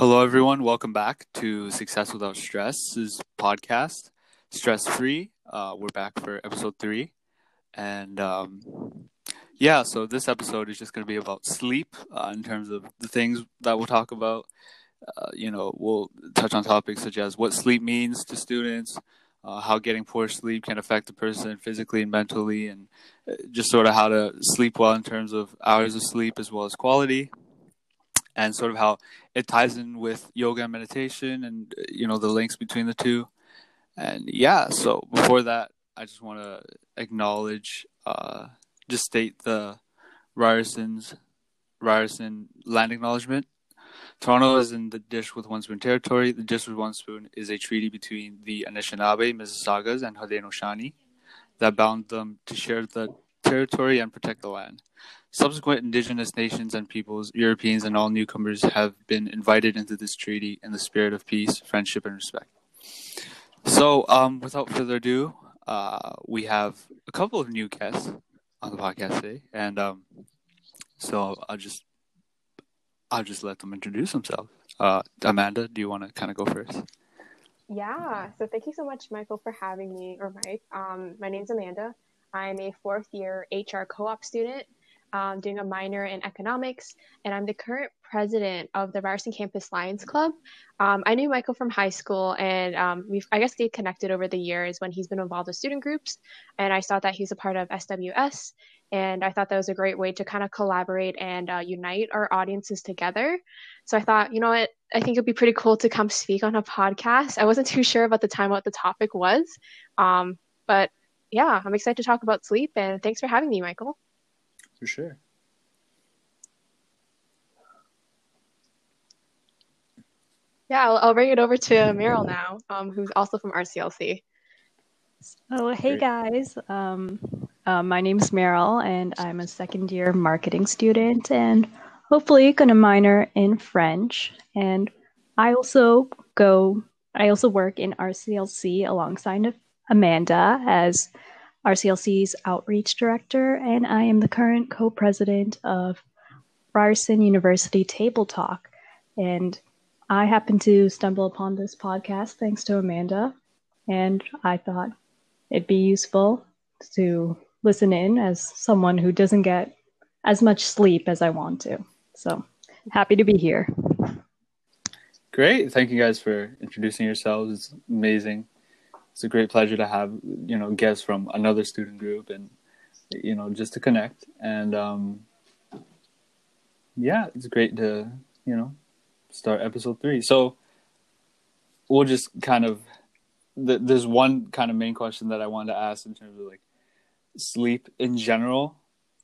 Hello, everyone. Welcome back to Success Without Stress's podcast, Stress Free. Uh, we're back for episode three. And um, yeah, so this episode is just going to be about sleep uh, in terms of the things that we'll talk about. Uh, you know, we'll touch on topics such as what sleep means to students, uh, how getting poor sleep can affect a person physically and mentally, and uh, just sort of how to sleep well in terms of hours of sleep as well as quality and sort of how it ties in with yoga and meditation and you know the links between the two. And yeah so before that i just want to acknowledge uh just state the ryerson's ryerson land acknowledgement. Toronto is in the dish with one spoon territory. The dish with one spoon is a treaty between the anishinaabe mississaugas and haudenosaunee that bound them to share the territory and protect the land Subsequent indigenous nations and peoples, Europeans, and all newcomers have been invited into this treaty in the spirit of peace, friendship, and respect. So, um, without further ado, uh, we have a couple of new guests on the podcast today, and um, so I'll just I'll just let them introduce themselves. Uh, Amanda, do you want to kind of go first? Yeah. So thank you so much, Michael, for having me, or Mike. Um, my name's Amanda. I'm a fourth year HR co-op student um, doing a minor in economics, and I'm the current president of the Ryerson Campus Lions Club. Um, I knew Michael from high school, and um, we've, I guess, stayed connected over the years when he's been involved with student groups. And I saw that he's a part of SWS, and I thought that was a great way to kind of collaborate and uh, unite our audiences together. So I thought, you know what, I think it'd be pretty cool to come speak on a podcast. I wasn't too sure about the time what the topic was, um, but yeah, I'm excited to talk about sleep, and thanks for having me, Michael for sure. Yeah, I'll, I'll, bring it over to Meryl now, um, who's also from RCLC. Oh, hey guys. Um, uh, my name's Meryl, and I'm a second year marketing student, and hopefully going to minor in French. And I also go. I also work in RCLC alongside Amanda as RCLC's outreach director, and I am the current co president of Ryerson University Table Talk. And I happened to stumble upon this podcast thanks to Amanda, and I thought it'd be useful to listen in as someone who doesn't get as much sleep as I want to. So happy to be here. Great. Thank you guys for introducing yourselves. It's amazing it's a great pleasure to have you know guests from another student group and you know just to connect. And um yeah it's great to you know start episode three. So we'll just kind of th- there's one kind of main question that i wanted to ask in terms of like sleep in general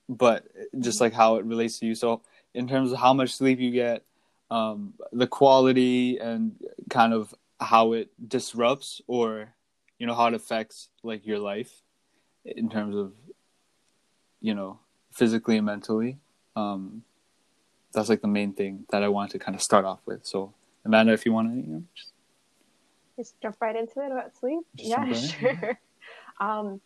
but just like how it relates to you. So in terms of how much sleep you get um the quality and kind of how it disrupts or you know how it affects like your life in terms of you know physically and mentally um that's like the main thing that i wanted to kind of start off with. So amanda if you want to you know just, just jump right into it about sleep? Yeah right sure. Um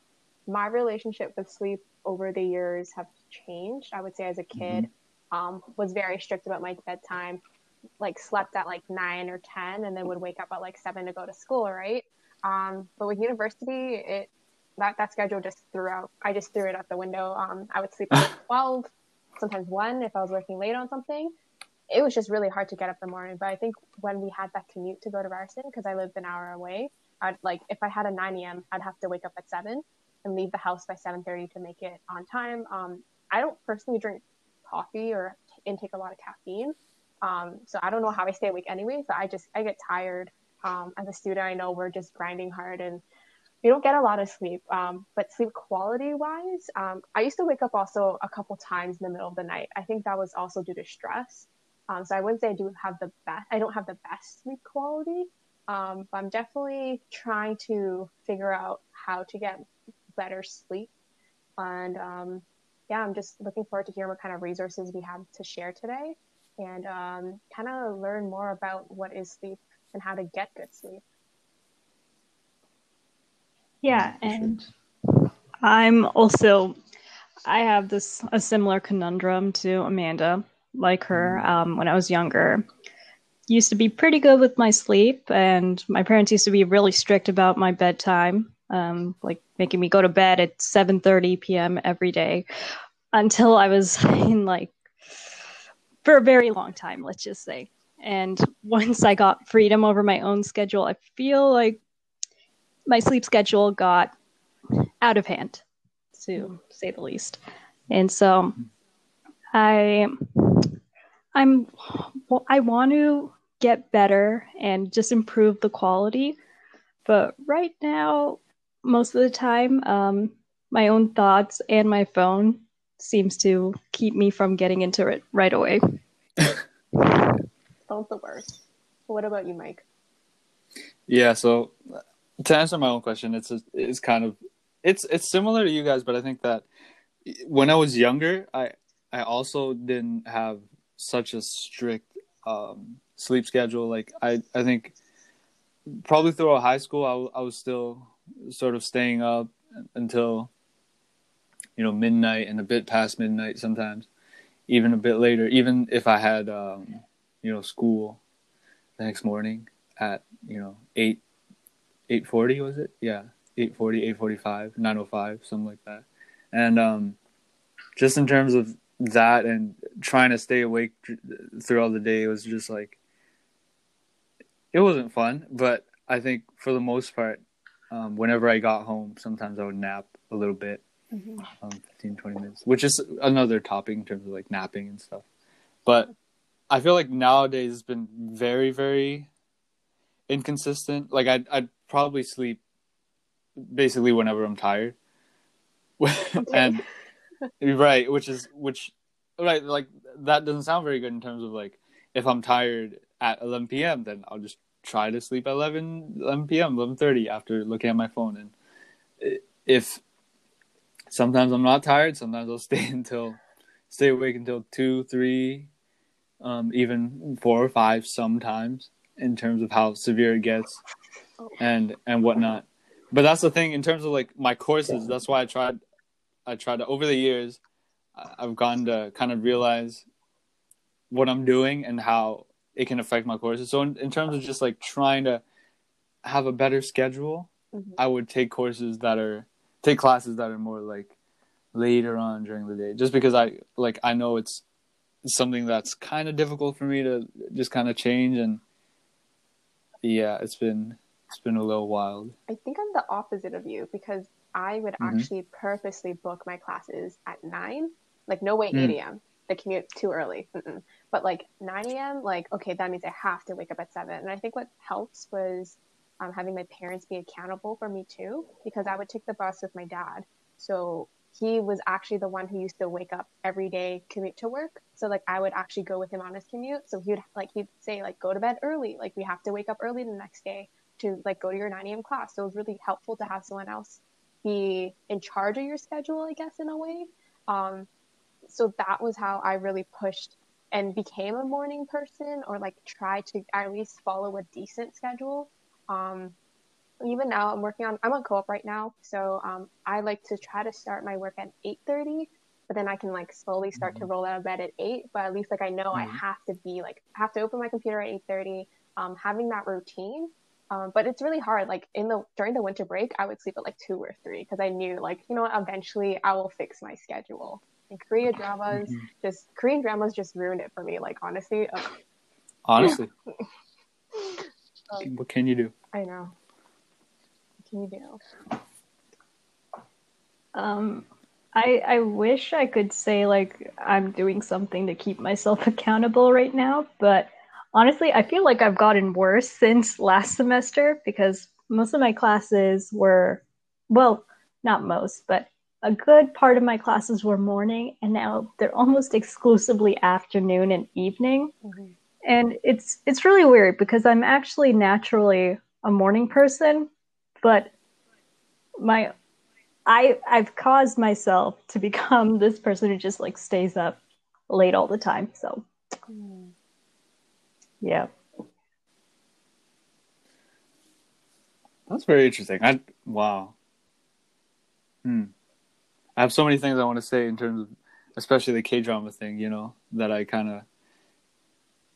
my relationship with sleep over the years have changed. I would say as a kid mm-hmm. um was very strict about my bedtime like slept at like nine or ten and then would wake up at like seven to go to school right um, but with university, it that that schedule just threw out. I just threw it out the window. Um, I would sleep at twelve, sometimes one if I was working late on something. It was just really hard to get up in the morning. But I think when we had that commute to go to Ryerson, because I lived an hour away, I'd like if I had a 9 a.m., I'd have to wake up at seven and leave the house by 7:30 to make it on time. Um, I don't personally drink coffee or intake a lot of caffeine, um, so I don't know how I stay awake anyway. So I just I get tired um, as a student, I know we're just grinding hard and we don't get a lot of sleep. Um, but sleep quality wise, um, I used to wake up also a couple times in the middle of the night. I think that was also due to stress. Um, so I wouldn't say I do have the best. I don't have the best sleep quality, um, but I'm definitely trying to figure out how to get better sleep. And um, yeah, I'm just looking forward to hearing what kind of resources we have to share today, and kind of learn more about what is sleep and how to get good sleep. Yeah, and I'm also I have this a similar conundrum to Amanda. Like her, mm-hmm. um, when I was younger, used to be pretty good with my sleep, and my parents used to be really strict about my bedtime, um, like making me go to bed at 7:30 p.m. every day until I was in like for a very long time, let's just say. And once I got freedom over my own schedule, I feel like my sleep schedule got out of hand, to say the least. And so I I'm well, I want to get better and just improve the quality. But right now, most of the time, um, my own thoughts and my phone seems to keep me from getting into it right away. Both the worst. What about you, Mike? Yeah, so to answer my own question, it's a, it's kind of it's it's similar to you guys, but I think that when I was younger, I I also didn't have such a strict um, sleep schedule. Like I, I think probably throughout high school, I, I was still sort of staying up until you know midnight and a bit past midnight sometimes, even a bit later. Even if I had um, you know school the next morning at you know eight eight forty was it? Yeah, 840, 845, 905, something like that. And um, just in terms of that and trying to stay awake throughout the day was just like it wasn't fun but i think for the most part um, whenever i got home sometimes i would nap a little bit mm-hmm. um, 15 20 minutes which is another topic in terms of like napping and stuff but i feel like nowadays it's been very very inconsistent. Like i'd, I'd probably sleep basically whenever i'm tired. And right which is which right like that doesn't sound very good in terms of like if i'm tired at 11 p.m then i'll just try to sleep at 11 11 p.m 11.30 after looking at my phone. And if sometimes i'm not tired sometimes i'll stay until stay awake until 2 3 um, even 4 or 5 sometimes in terms of how severe it gets and and whatnot but that's the thing in terms of like my courses that's why i tried I tried to over the years, I've gotten to kind of realize what I'm doing and how it can affect my courses. So in, in terms of just like trying to have a better schedule, mm-hmm. I would take courses that are take classes that are more like later on during the day, just because I like I know it's something that's kind of difficult for me to just kind of change and yeah, it's been it's been a little wild. I think I'm the opposite of you because I would mm-hmm. actually purposely book my classes at nine. Like, no way, mm. 8 a.m. The commute too early. Mm-mm. But like 9 a.m., like, okay, that means I have to wake up at 7. And I think what helps was um, having my parents be accountable for me too, because I would take the bus with my dad. So he was actually the one who used to wake up every day, commute to work. So like I would actually go with him on his commute. So he would like he'd say like go to bed early, like we have to wake up early the next day to like go to your 9 a.m. class. So it was really helpful to have someone else be in charge of your schedule, I guess, in a way. Um, so that was how I really pushed and became a morning person or like try to at least follow a decent schedule. Um, even now I'm working on, I'm on co-op right now. So, um, I like to try to start my work at 8.30, but then I can like slowly start mm-hmm. to roll out of bed at eight. But at least like I know mm-hmm. I have to be like, I have to open my computer at 8.30. Um, having that routine um, but it's really hard. Like in the during the winter break, I would sleep at like two or three because I knew like you know what, eventually I will fix my schedule. And Korean dramas mm-hmm. just Korean dramas just ruined it for me. Like honestly. Honestly. what can you do? I know. You do? Um, I I wish I could say like I'm doing something to keep myself accountable right now, but honestly, I feel like I've gotten worse since last semester because most of my classes were, well, not most, but a good part of my classes were morning, and now they're almost exclusively afternoon and evening. Mm-hmm. And it's it's really weird because I'm actually naturally a morning person, but my I I've caused myself to become this person who just like stays up late all the time. So. Mm. Yeah. That's very interesting. I wow. Hmm. I have so many things I want to say in terms of, especially the K drama thing. You know that I kind of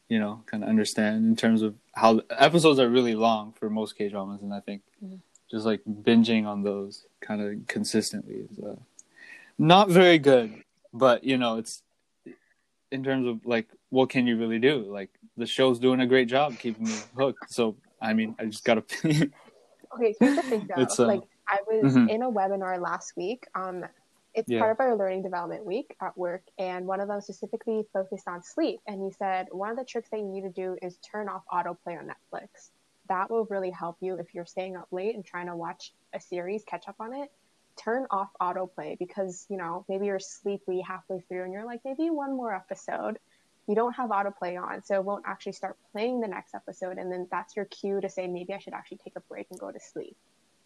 you know, kind of understand in terms of how episodes are really long for most K dramas, and I think. Just like binging on those kind of consistently is uh, not very good. But you know, it's in terms of like what can you really do? Like the show's doing a great job keeping me hooked. So I mean, I just gotta. okay, here's the thing though. Uh, like I was mm-hmm. in a webinar last week. Um, it's yeah. part of our learning development week at work, and one of them specifically focused on sleep. And he said one of the tricks that you need to do is turn off autoplay on Netflix. That will really help you if you're staying up late and trying to watch a series, catch up on it. Turn off autoplay because you know maybe you're sleepy halfway through, and you're like maybe one more episode. You don't have autoplay on, so it won't actually start playing the next episode, and then that's your cue to say maybe I should actually take a break and go to sleep.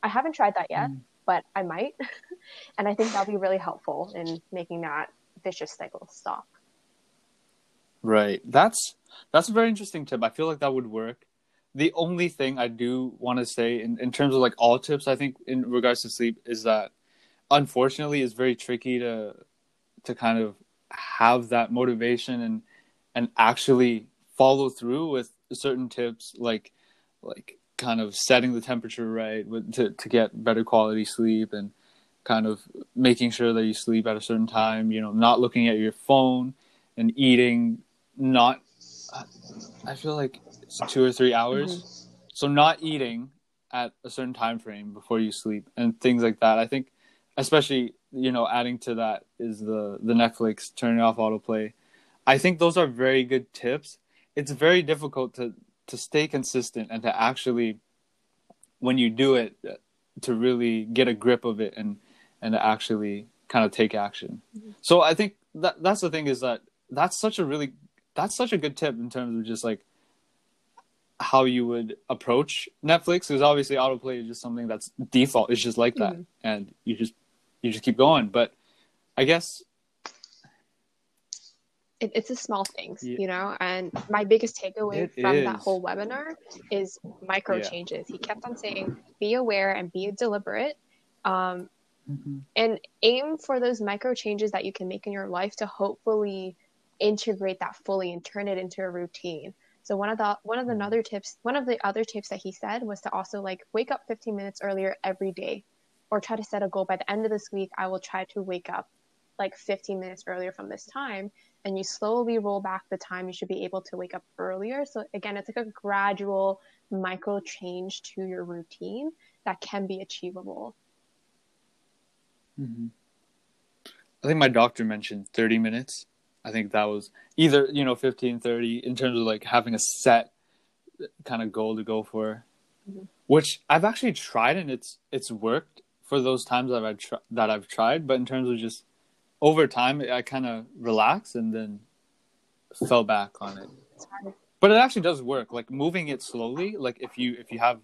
I haven't tried that yet. Mm but I might. and I think that'll be really helpful in making that vicious cycle stop. Right. That's that's a very interesting tip. I feel like that would work. The only thing I do want to say in, in terms of like all tips, I think in regards to sleep is that unfortunately it's very tricky to to kind of have that motivation and and actually follow through with certain tips like like kind of setting the temperature right to to get better quality sleep and kind of making sure that you sleep at a certain time. You know, not looking at your phone and eating not. I feel like it's two or three hours, mm-hmm. so not eating at a certain time frame before you sleep and things like that. I think, especially you know, adding to that is the the Netflix turning off autoplay. I think those are very good tips. It's very difficult to to stay consistent and to actually when you do it to really get a grip of it and and to actually kind of take action mm-hmm. so i think that that's the thing is that that's such a really that's such a good tip in terms of just like how you would approach netflix because obviously autoplay is just something that's default it's just like that mm-hmm. and you just you just keep going but i guess it, it's the small things, yeah. you know. And my biggest takeaway it from is. that whole webinar is micro yeah. changes. He kept on saying, "Be aware and be deliberate." Um, mm-hmm. and aim for those micro changes that you can make in your life to hopefully integrate that fully and turn it into a routine. So one of the one of the mm-hmm. other tips, one of the other tips that he said was to also like wake up 15 minutes earlier every day, or try to set a goal by the end of this week. I will try to wake up like 15 minutes earlier from this time and you slowly roll back the time you should be able to wake up earlier. So again, it's like a gradual micro change to your routine that can be achievable. Mm-hmm. I think my doctor mentioned 30 minutes. I think that was either, you know, 15, 30 in terms of like having a set kind of goal to go for, mm-hmm. which I've actually tried and it's, it's worked for those times that I've, tr- that I've tried. But in terms of just over time, I kind of relaxed and then fell back on it. But it actually does work. Like moving it slowly. Like if you if you have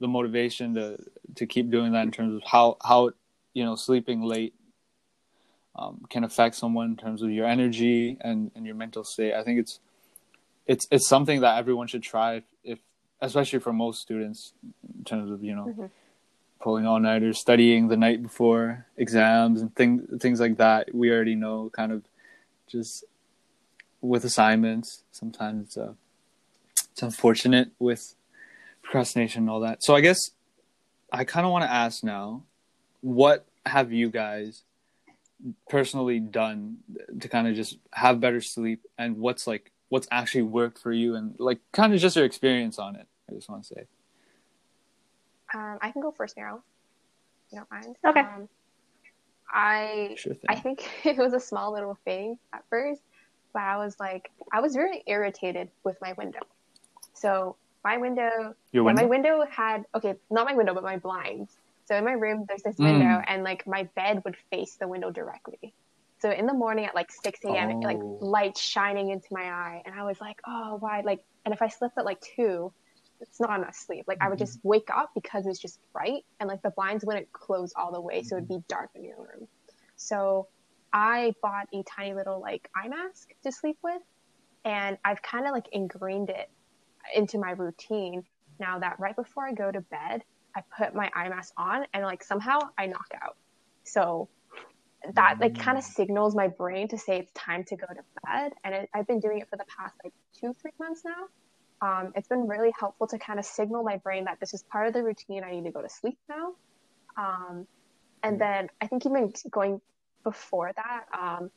the motivation to to keep doing that in terms of how how you know sleeping late um, can affect someone in terms of your energy and, and your mental state. I think it's it's it's something that everyone should try if, if especially for most students in terms of you know mm-hmm pulling all nighters, studying the night before exams and things things like that. We already know kind of just with assignments. Sometimes it's, uh, it's unfortunate with procrastination and all that. So I guess I kind of want to ask now, what have you guys personally done to kind of just have better sleep, and what's like what's actually worked for you, and like kind of just your experience on it. I just want to say. Um, I can go first, Meryl. You don't mind? Okay. Um, I sure I think it was a small little thing at first, but I was like, I was really irritated with my window. So my window, Your window? my window had okay, not my window, but my blinds. So in my room, there's this window, mm. and like my bed would face the window directly. So in the morning at like 6 a.m., oh. like light shining into my eye, and I was like, oh, why? Like, and if I slept at like two, it's not enough sleep. Like I would just wake up because it's just bright and like the blinds wouldn't close all the way, so it'd be dark in your room. So I bought a tiny little like eye mask to sleep with, and I've kind of like ingrained it into my routine now that right before I go to bed, I put my eye mask on and like somehow I knock out. So that like kind of signals my brain to say it's time to go to bed and it, i've been doing it for the past like two, three months now. Um, it's been really helpful to kind of signal my brain that this is part of the routine. I need to go to sleep now. Um, and then I think even going before that, um,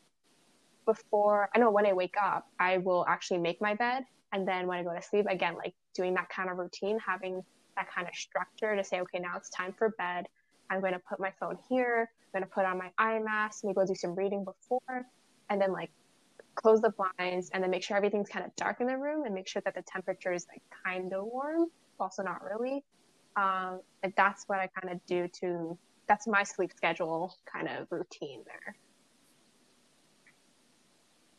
before I know when I wake up, I will actually make my bed. And then when I go to sleep, again, like doing that kind of routine, having that kind of structure to say, okay, now it's time for bed. I'm going to put my phone here. I'm going to put on my eye mask, maybe go do some reading before, and then like close the blinds and then make sure everything's kind of dark in the room and make sure that the temperature is like kind of warm, also not really. Um, and that's what I kind of do to, that's my sleep schedule kind of routine there.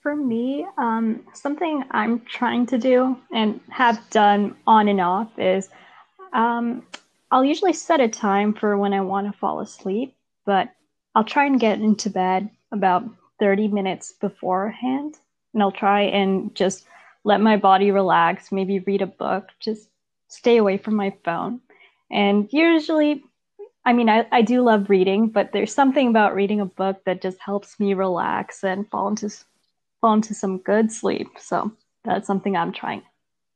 For me, um, something I'm trying to do and have done on and off is um, I'll usually set a time for when I want to fall asleep, but I'll try and get into bed about 30 minutes beforehand. And I'll try and just let my body relax, maybe read a book, just stay away from my phone. And usually, I mean, I, I do love reading, but there's something about reading a book that just helps me relax and fall into fall into some good sleep. So that's something I'm trying.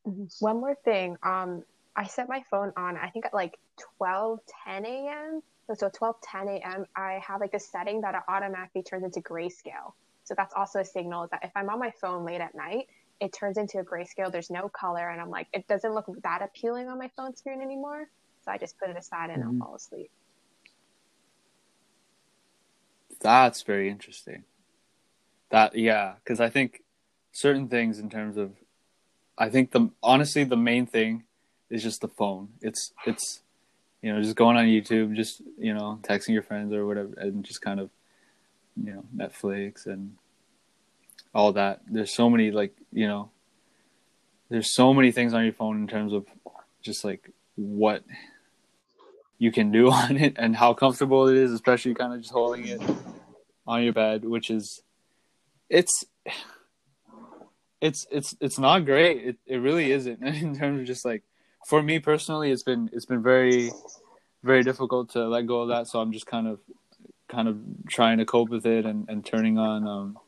Mm-hmm. One more thing. Um, I set my phone on, I think at like 12, 10 a.m. So 12, 10 a.m., I have like this setting that it automatically turns into grayscale. So that's also a signal that if I'm on my phone late at night, it turns into a grayscale. There's no color. And I'm like, it doesn't look that appealing on my phone screen anymore. So I just put it aside and mm-hmm. I'll fall asleep. That's very interesting. That, yeah, because I think certain things in terms of, I think the, honestly, the main thing is just the phone. It's it's you know just going on YouTube, just you know texting your friends or whatever, and just kind of you know Netflix and all that. There's so many like you know there's so many things on your phone in terms of just like what you can do on it and how comfortable it is, especially kind of just holding it on your bed, which is it's it's it's it's not great. It it really isn't in terms of just like for me personally, it's been it's been very very difficult to let go of that. So I'm just kind of kind of trying to cope with it and, and turning on um,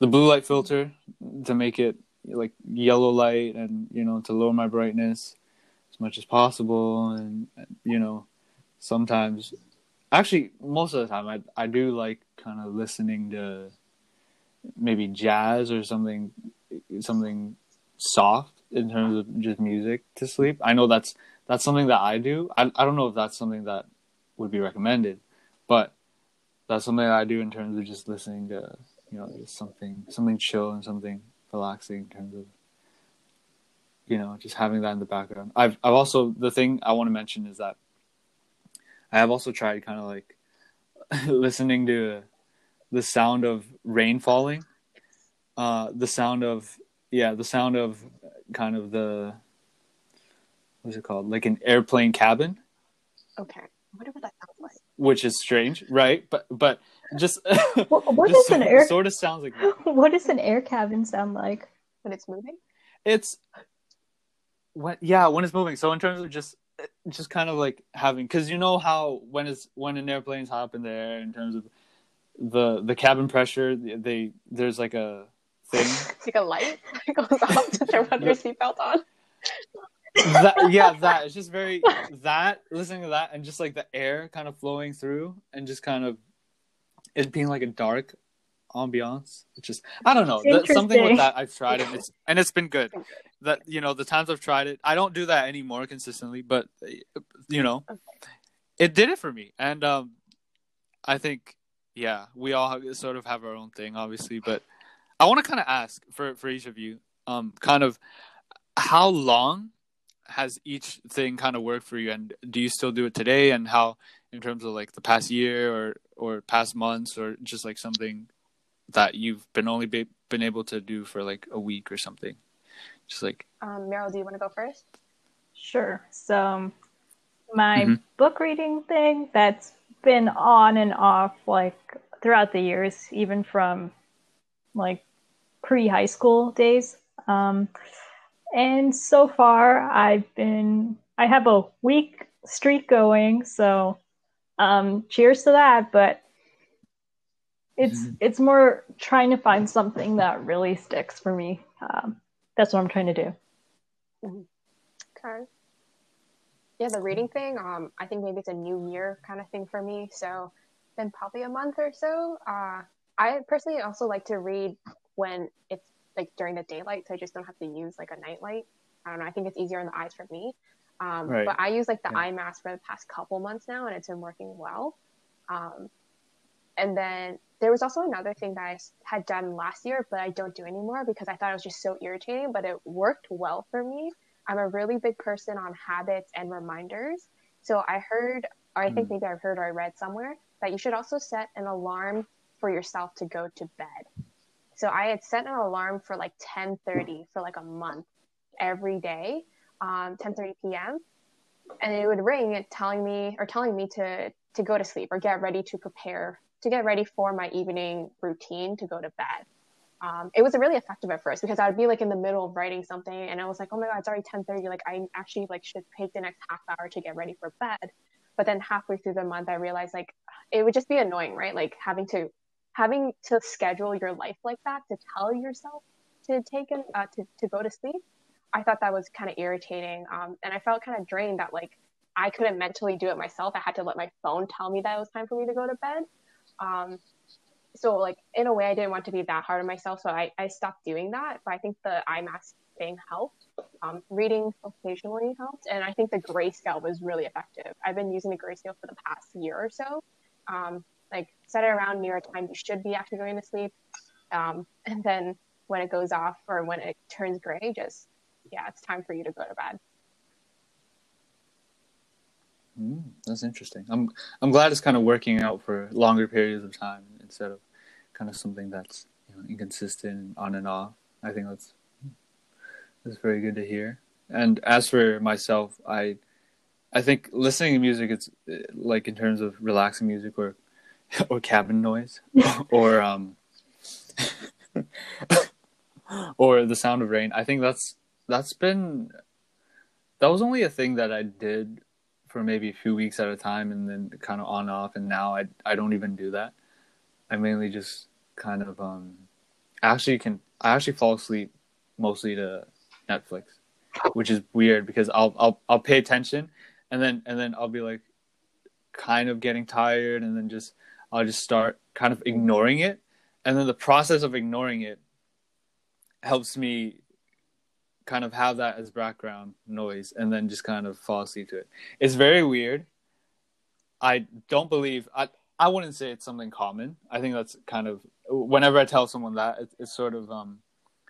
the blue light filter to make it like yellow light and you know to lower my brightness as much as possible and you know sometimes actually most of the time I I do like kind of listening to maybe jazz or something something soft in terms of just music to sleep. I know that's that's something that I do. I I don't know if that's something that would be recommended, but that's something that I do in terms of just listening to you know just something something chill and something relaxing in terms of you know just having that in the background. I've I've also the thing I want to mention is that I have also tried kind of like listening to the sound of rain falling, uh, the sound of yeah, the sound of kind of the what's it called, like an airplane cabin. Okay, whatever that sounds like. Which is strange, right? But but just what, what just an air? Sort of sounds like. That. What does an air cabin sound like when it's moving? It's when yeah when it's moving. So in terms of just just kind of like having because you know how when it's when an airplane's high up in the air in terms of the the cabin pressure they there's like a thing. It's like a light that goes off to turn on your seatbelt on. that, yeah, that it's just very that listening to that and just like the air kind of flowing through and just kind of it being like a dark ambiance. It's just I don't know the, something with that. I've tried it and it's and it's been good. That you know the times I've tried it, I don't do that anymore consistently, but you know, it did it for me, and um, I think yeah, we all sort of have our own thing, obviously, but I want to kind of ask for for each of you, um, kind of how long has each thing kind of worked for you, and do you still do it today? And how, in terms of like the past year or or past months, or just like something that you've been only be, been able to do for like a week or something, just like. Um, Meryl, do you want to go first? Sure. So, my mm-hmm. book reading thing that's been on and off like throughout the years, even from like pre high school days. Um, and so far, I've been, I have a week streak going. So um, cheers to that. But it's mm-hmm. it's more trying to find something that really sticks for me. um, that's what I'm trying to do. Okay. Yeah, the reading thing. Um, I think maybe it's a new year kind of thing for me. So, been probably a month or so. Uh, I personally also like to read when it's like during the daylight, so I just don't have to use like a nightlight. I don't know. I think it's easier on the eyes for me. Um, Right. But I use like the Yeah. eye mask for the past couple months now, and it's been working well. Um, and then there was also another thing that I had done last year, but I don't do anymore because I thought it was just so irritating, but it worked well for me. I'm a really big person on habits and reminders. So I heard, or I think maybe I've heard or I read somewhere that you should also set an alarm for yourself to go to bed. So I had set an alarm for like 10:30 for like a month every day, um, 10:30 p.m. And it would ring telling me or telling me to to go to sleep or get ready to prepare to get ready for my evening routine to go to bed. Um, it was really effective at first because I would be like in the middle of writing something and I was like, oh my god, it's already 10:30. Like I actually like should take the next half hour to get ready for bed. But then halfway through the month, I realized like it would just be annoying, right? Like having to having to schedule your life like that to tell yourself to take an, uh, to to go to sleep. I thought that was kind of irritating, um, and I felt kind of drained that like I couldn't mentally do it myself. I had to let my phone tell me that it was time for me to go to bed. Um, so like in a way, I didn't want to be that hard on myself, so I, I stopped doing that. But I think the mask thing helped. Um, reading occasionally helped, and I think the grayscale was really effective. I've been using the grayscale for the past year or so. Um, like set it around near a time you should be actually going to sleep, um, and then when it goes off or when it turns gray, just yeah, it's time for you to go to bed. Mm, that's interesting. I'm I'm glad it's kind of working out for longer periods of time instead of kind of something that's you know, inconsistent and on and off. I think that's that's very good to hear. And as for myself, I I think listening to music, it's like in terms of relaxing music or or cabin noise or um or the sound of rain. I think that's that's been that was only a thing that I did for maybe a few weeks at a time and then kind of on off and now I I don't even do that. I mainly just kind of um actually can I actually fall asleep mostly to Netflix, which is weird because I'll I'll I'll pay attention and then and then I'll be like kind of getting tired and then just I'll just start kind of ignoring it and then the process of ignoring it helps me kind of have that as background noise and then just kind of fall asleep to it. It's very weird. I don't believe I I wouldn't say it's something common. I think that's kind of whenever I tell someone that it, it's sort of um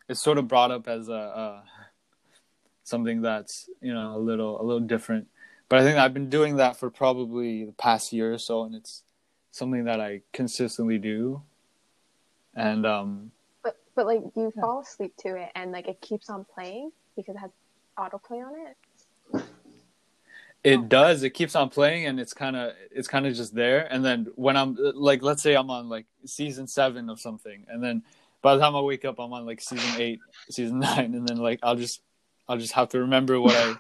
it's sort of brought up as a, a something that's you know a little a little different. But I think I've been doing that for probably the past year or so, and it's something that I consistently do. And um, But but like you Yeah. fall asleep to it and like it keeps on playing because it has autoplay on it. It does. It keeps on playing, and it's kind of it's kind of just there. And then when I'm like, let's say I'm on like season seven of something, and then by the time I wake up, I'm on like season eight, season nine, and then like I'll just I'll just have to remember what I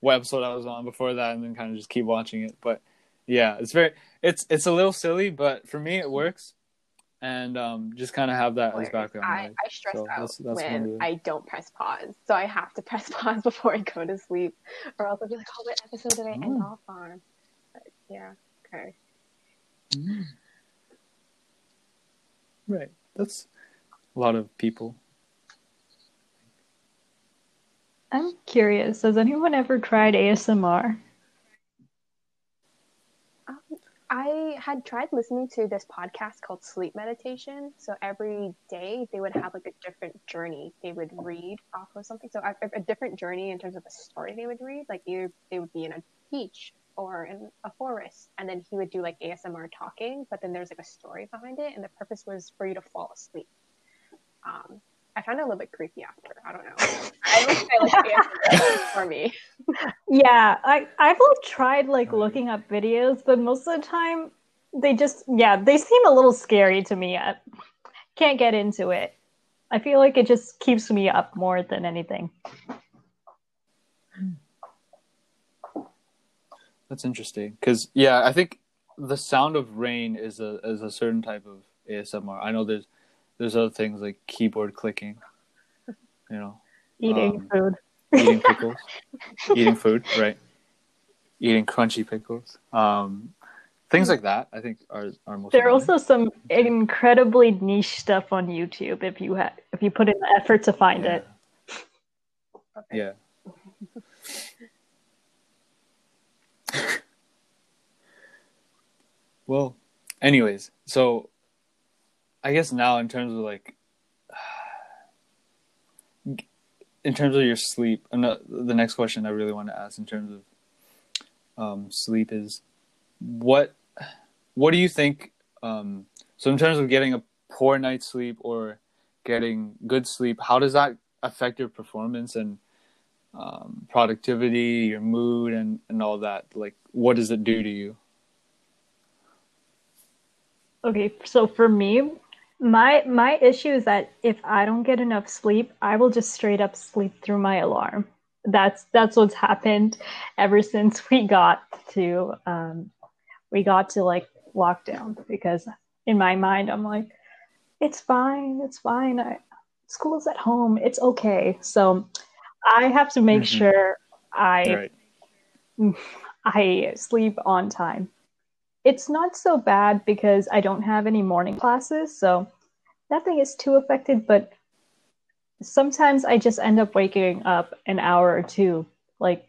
what episode I was on before that, and then kind of just keep watching it. But yeah, it's very it's it's a little silly, but for me it works, and um, just kind of have that as background. I, noise. I stress So out that's- that's when I don't press pause. So I have to press pause before I go to sleep. Or else I'll be like, oh, what episode did I end Oh. off on? But yeah, okay. Mm. Right. That's a lot of people. I'm curious. Has anyone ever tried ASMR? Um, I had tried listening to this podcast called Sleep Meditation. So every day they would have like a different journey they would read off of something. So a, a different journey in terms of the story they would read. Like either they would be in a beach or in a forest, and then he would do like ASMR talking, but then there's like a story behind it, and the purpose was for you to fall asleep. Um, I found it a little bit creepy after. I don't know. I don't think like ASMR for me. Yeah, I I've like tried like looking up videos, but most of the time they just yeah they seem a little scary to me. I can't get into it. I feel like it just keeps me up more than anything. That's interesting because yeah, I think the sound of rain is a is a certain type of ASMR. I know there's there's other things like keyboard clicking. you know, Eating Um, food. eating pickles, eating food, right? Eating crunchy pickles. Um, things like that, I think, are are most. There are also some incredibly niche stuff on YouTube if you ha- if you put in the effort to find yeah. it. Yeah. well, anyways, so I guess now in terms of like in terms of your sleep, the next question I really want to ask in terms of um, sleep is what what do you think um, so in terms of getting a poor night's sleep or getting good sleep, how does that affect your performance and um, productivity, your mood, and and all that? Like, what does it do to you? Okay, so for me, my my issue is that if I don't get enough sleep, I will just straight up sleep through my alarm. That's that's what's happened ever since we got to um, we got to like lockdown because in my mind I'm like, it's fine, it's fine. I, school's at home, it's okay. So I have to make Mhm. sure I Right. I sleep on time. It's not so bad because I don't have any morning classes, so nothing is too affected, but sometimes I just end up waking up an hour or two, like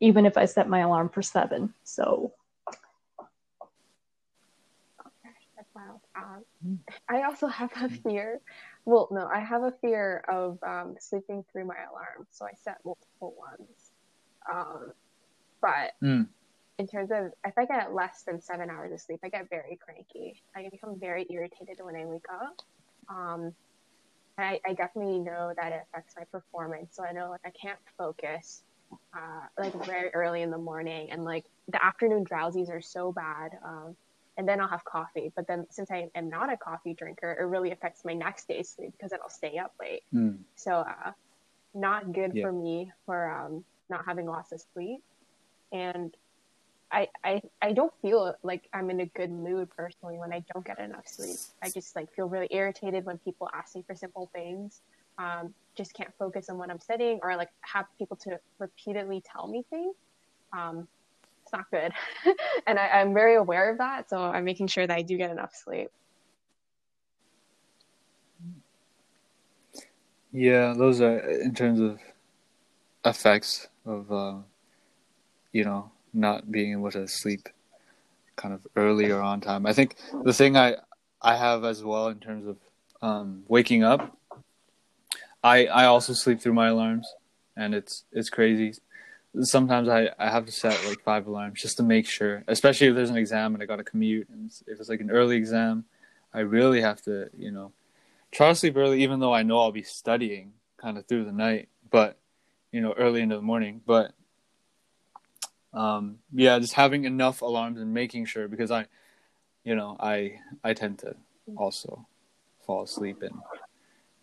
even if I set my alarm for seven. So That's. Um, I also have a fear. Well, no, I have a fear of um, sleeping through my alarm, so I set multiple ones. Um, but Mm. In terms of if I get less than seven hours of sleep, I get very cranky. I become very irritated when I wake up. Um, and I, I definitely know that it affects my performance. So I know like I can't focus uh, like very early in the morning, and like the afternoon drowsies are so bad. Um, and then I'll have coffee. But then since I am not a coffee drinker, it really affects my next day's sleep because then I'll stay up late. Mm. So uh, not good Yeah. for me for um, not having lots of sleep. And I, I I don't feel like I'm in a good mood personally when I don't get enough sleep. I just like feel really irritated when people ask me for simple things. Um, just can't focus on what I'm studying or like have people to repeatedly tell me things. Um, it's not good. and I, I'm very aware of that, so I'm making sure that I do get enough sleep. Yeah, those are in terms of effects of uh, you know not being able to sleep kind of early or on time. I think the thing I I have as well in terms of um, waking up, I I also sleep through my alarms, and it's it's crazy. Sometimes I, I have to set like five alarms just to make sure, especially if there's an exam and I got to commute, and if it's like an early exam, I really have to you know try to sleep early, even though I know I'll be studying kind of through the night, but you know, early into the morning. But um, yeah, just having enough alarms and making sure because I, you know, I I tend to also fall asleep and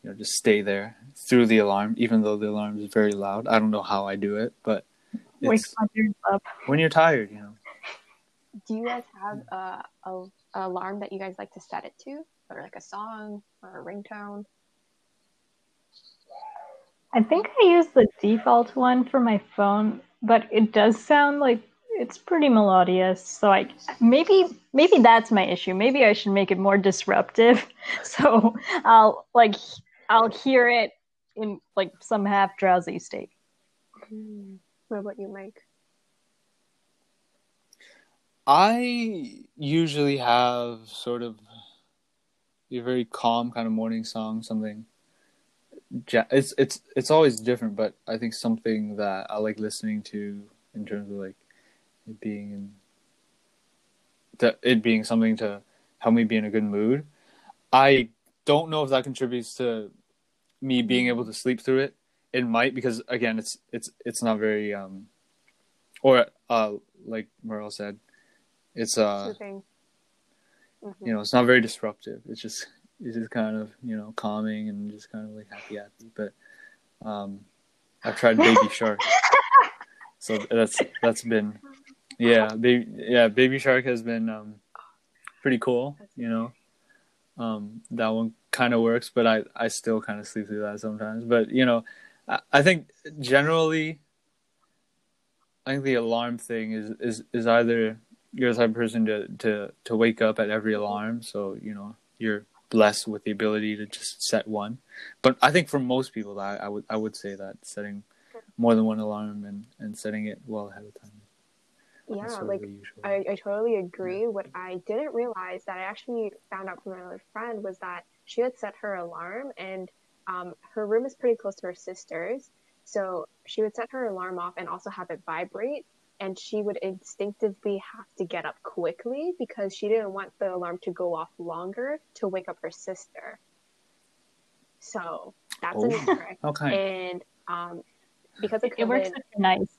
you know just stay there through the alarm, even though the alarm is very loud. I don't know how I do it, but wake it's my up. when you're tired, you know. Do you guys have a, a, a alarm that you guys like to set it to, or like a song or a ringtone? I think I use the default one for my phone, but it does sound like it's pretty melodious. So I maybe maybe that's my issue. Maybe I should make it more disruptive. So I'll like I'll hear it in like some half drowsy state. Hmm. What about you, Mike? I usually have sort of a very calm kind of morning song, something. Ja- It's it's it's always different, but I think something that I like listening to in terms of like it being in that it being something to help me be in a good mood. I don't know if that contributes to me being able to sleep through it. It might because again, it's it's it's not very um, or uh, like Meryl said, it's uh. Mhm. you know it's not very disruptive it's just it's just kind of you know calming and just kind of like happy happy but um i've tried baby shark so that's that's been yeah baby yeah baby shark has been um pretty cool you know um that one kind of works, but I I still kind of sleep through that sometimes. But you know, I, I think generally, I think the alarm thing is is is either you're the type of person to to to wake up at every alarm, so you know you're blessed with the ability to just set one. But I think for most people, I, I would I would say that setting more than one alarm and and setting it well ahead of time. Yeah, like I, I totally agree. Yeah. What I didn't realize that I actually found out from another friend was that she had set her alarm and um, her room is pretty close to her sister's. So she would set her alarm off and also have it vibrate. And she would instinctively have to get up quickly because she didn't want the alarm to go off longer to wake up her sister. So that's oh, an trick. Okay. And um, because of COVID, it works nice.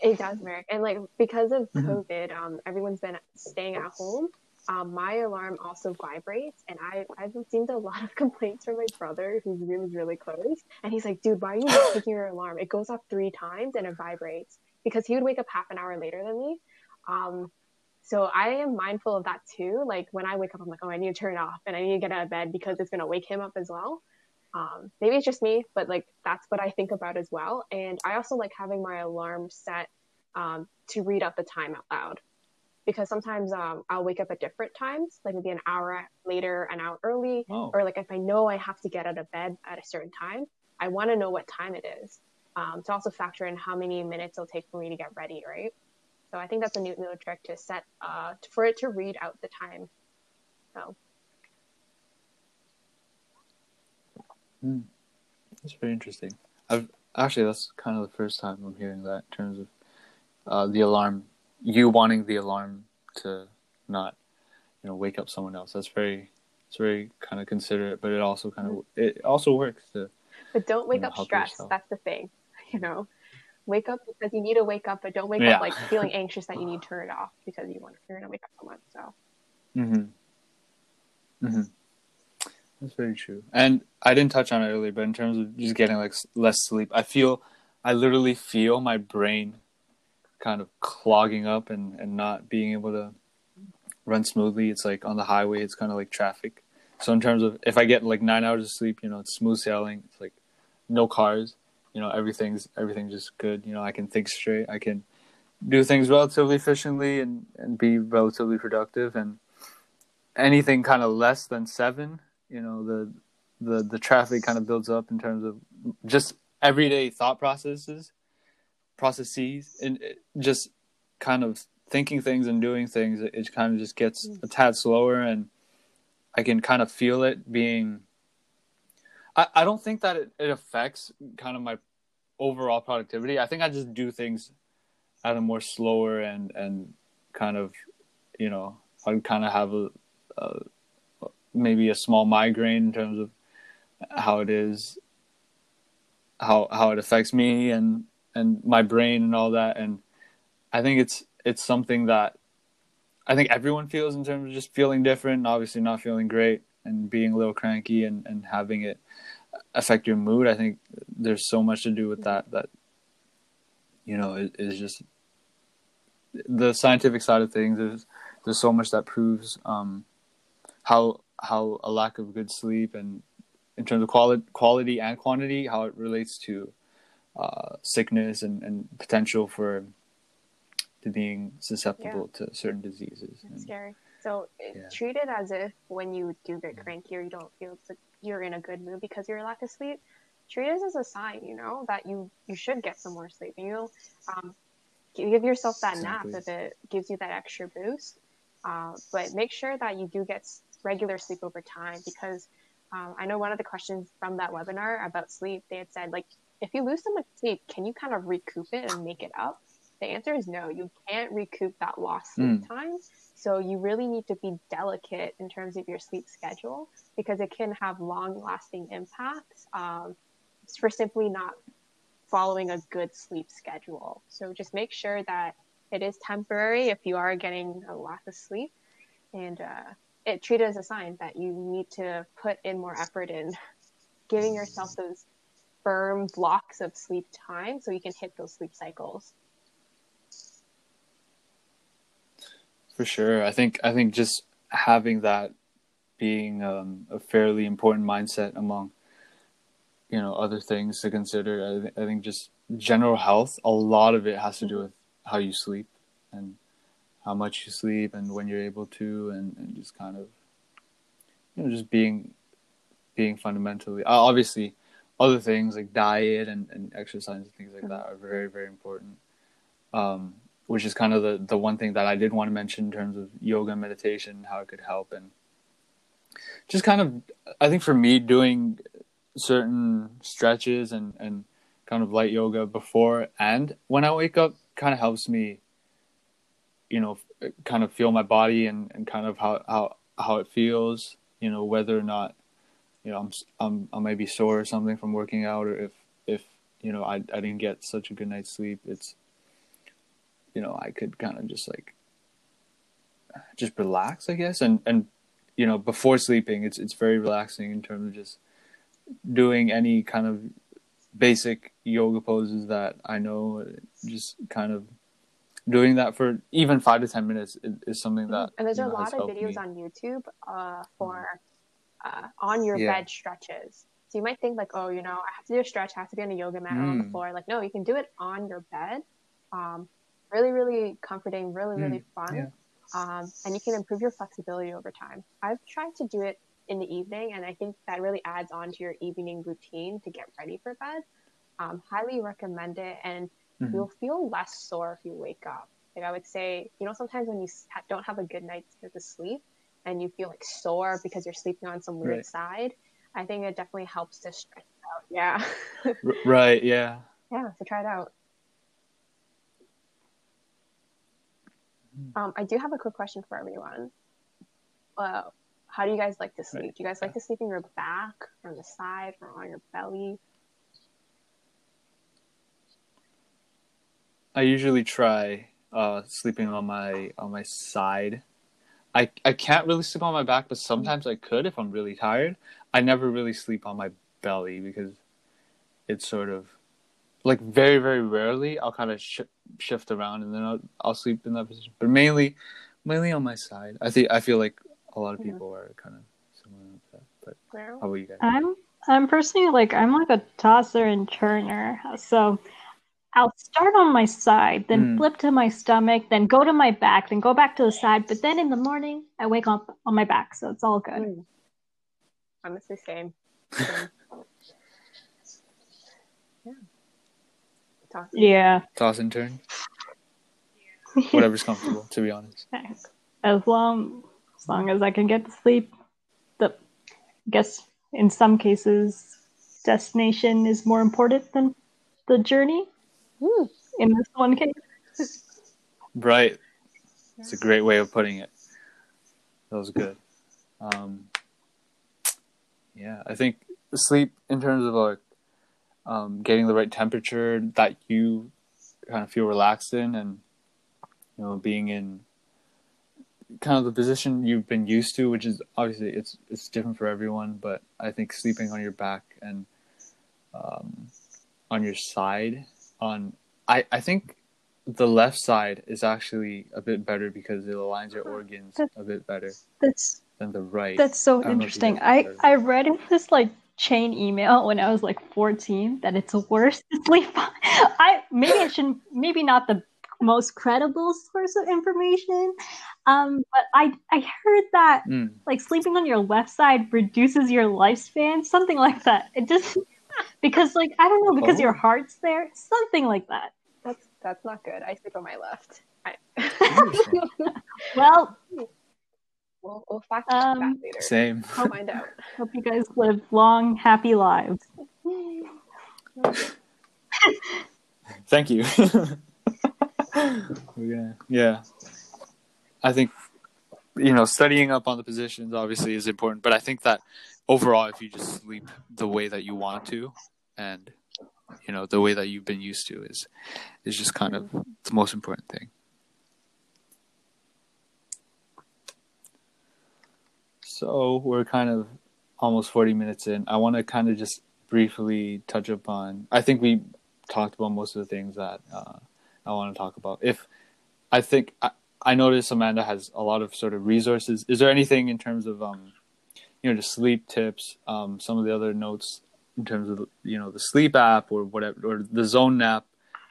It does work, and like because of mm-hmm. COVID, um, everyone's been staying at home. Um, my alarm also vibrates, and I I've received a lot of complaints from my brother, whose room is really close, and he's like, "Dude, why are you not taking your alarm? It goes off three times and it vibrates." Because he would wake up half an hour later than me. Um, so I am mindful of that too. Like when I wake up, I'm like, "Oh, I need to turn it off, and I need to get out of bed because it's gonna wake him up as well." Um, maybe it's just me, but like that's what I think about as well. And I also like having my alarm set um, to read out the time out loud because sometimes um, I'll wake up at different times, like maybe an hour later, an hour early, oh. or like if I know I have to get out of bed at a certain time, I want to know what time it is um, to also factor in how many minutes it'll take for me to get ready, right? So I think that's a neat little trick to set uh, for it to read out the time. So. Mm. That's very interesting. I've actually that's kind of the first time I'm hearing that in terms of uh, the alarm, you wanting the alarm to not, you know, wake up someone else. That's very, it's very kind of considerate, but it also kind of mm-hmm. it also works to. But don't wake you know, up stressed. Yourself. That's the thing, you know. Wake up because you need to wake up, but don't wake yeah. up like feeling anxious that you need to turn it off because you want to, you're gonna wake up someone. So. Mm-hmm. Mm-hmm. That's very true. And I didn't touch on it earlier, but in terms of just getting like less sleep, I feel, I literally feel my brain kind of clogging up and, and not being able to run smoothly. It's like on the highway, it's kind of like traffic. So in terms of if I get like nine hours of sleep, you know, it's smooth sailing. It's like no cars. You know, everything's everything's just good. You know, I can think straight. I can do things relatively efficiently and and be relatively productive. And anything kind of less than seven you know the the the traffic kind of builds up in terms of just everyday thought processes processes and just kind of thinking things and doing things it, it kind of just gets mm. a tad slower and i can kind of feel it being i, I don't think that it, it affects kind of my overall productivity. I think i just do things at a more slower and and kind of you know i kind of have a, a maybe a small migraine in terms of how it is how how it affects me and and my brain and all that. And i think it's it's something that i think everyone feels in terms of just feeling different and obviously not feeling great and being a little cranky and and having it affect your mood i think there's so much to do with that that you know is, is just the scientific side of things is there's so much that proves um, how how a lack of good sleep and in terms of quality, quality and quantity, how it relates to uh, sickness and, and potential for to being susceptible yeah. to certain diseases. and, scary. So yeah. treat it as if when you do get cranky or you don't feel you're in a good mood because you're lack of sleep. Treat it as a sign, you know, that you you should get some more sleep. You um, give yourself that exactly. nap if it gives you that extra boost. Uh, but make sure that you do get regular sleep over time because um, I know one of the questions from that webinar about sleep, they had said, like, if you lose so much sleep, can you kind of recoup it and make it up? The answer is no, you can't recoup that lost sleep mm. time. So you really need to be delicate in terms of your sleep schedule because it can have long lasting impacts um, for simply not following a good sleep schedule. So just make sure that it is temporary if you are getting a lack of sleep and uh, it treat it as a sign that you need to put in more effort in giving yourself those firm blocks of sleep time so you can hit those sleep cycles. For sure. I think I think just having that being um, a fairly important mindset among you know other things to consider. I, th- I think just general health. A lot of it has to do with how you sleep and how much you sleep and when you're able to, and, and just kind of you know just being being fundamentally obviously other things like diet and, and exercise and things like that are very very important um, which is kind of the, the one thing that i did want to mention in terms of yoga and meditation how it could help and just kind of i think for me doing certain stretches and, and kind of light yoga before and when i wake up kind of helps me you know kind of feel my body and, and kind of how, how how it feels you know whether or not you know I'm I'm I may be sore or something from working out, or if if you know I I didn't get such a good night's sleep, it's you know I could kind of just like just relax, I guess, and and you know before sleeping, it's it's very relaxing in terms of just doing any kind of basic yoga poses that I know, just kind of doing that for even five to ten minutes is, is something that and there's a know, lot of videos me. on YouTube uh, for uh, on your yeah. bed stretches. So you might think like, oh, you know, I have to do a stretch, I have to be on a yoga mat mm. or on the mm. floor. Like, no, you can do it on your bed. Um, really, really comforting, really, mm. really fun. Yeah. Um, and you can improve your flexibility over time. I've tried to do it in the evening, and I think that really adds on to your evening routine to get ready for bed. Um, highly recommend it, and mm-hmm. you'll feel less sore if you wake up. Like I would say, you know, sometimes when you don't have a good night's sleep, and you feel like sore because you're sleeping on some weird right. side, I think it definitely helps to stretch out. Yeah. right. Yeah. Yeah. So try it out. Um, I do have a quick question for everyone. Uh, how do you guys like to sleep? Right. Do you guys like to sleep in your back, or on the side, or on your belly? I usually try uh, sleeping on my on my side I I can't really sleep on my back, but sometimes I could if I'm really tired. I never really sleep on my belly because it's sort of like very very rarely I'll kind of sh- shift around and then I'll I'll sleep in that position, but mainly mainly on my side. I think I feel like a lot of people are kind of similar with that. But how about you guys? I'm I'm personally like I'm like a tosser and turner, so I'll start on my side, then mm. flip to my stomach, then go to my back, then go back to the side. But then in the morning, I wake up on my back, so it's all good. Mm. Honestly, same. same. Toss yeah. Toss and turn. Whatever's comfortable, to be honest. As long as long as I can get to sleep, the I guess in some cases, destination is more important than the journey. In this one case. Right. It's a great way of putting it. That was good. Um, yeah, I think sleep in terms of like um, getting the right temperature that you kind of feel relaxed in, and you know, being in kind of the position you've been used to, which is obviously it's it's different for everyone. But I think sleeping on your back and um, on your side on I I think the left side is actually a bit better because it aligns your organs that, a bit better. That's than the right. That's so interesting. I I read in this like chain email when I was like 14 that it's worse to sleep. I maybe I shouldn't maybe not the most credible source of information. Um, but I I heard that mm. like sleeping on your left side reduces your lifespan, something like that. It just because like I don't know because oh. your heart's there, something like that. That's that's not good. I sleep on my left. I... well, we'll, we'll fact check um, that later. Same. I'll find out. Hope you guys live long, happy lives. Thank you. We're gonna, yeah. I think you know studying up on the positions obviously is important, but I think that overall, if you just sleep the way that you want to, and you know the way that you've been used to, is is just kind of the most important thing. So we're kind of almost forty minutes in. I want to kind of just briefly touch upon. I think we talked about most of the things that uh, I want to talk about. If I think I, I noticed Amanda has a lot of sort of resources. Is there anything in terms of um, you know, just sleep tips, um, some of the other notes in terms of you know the sleep app or whatever or the zone nap.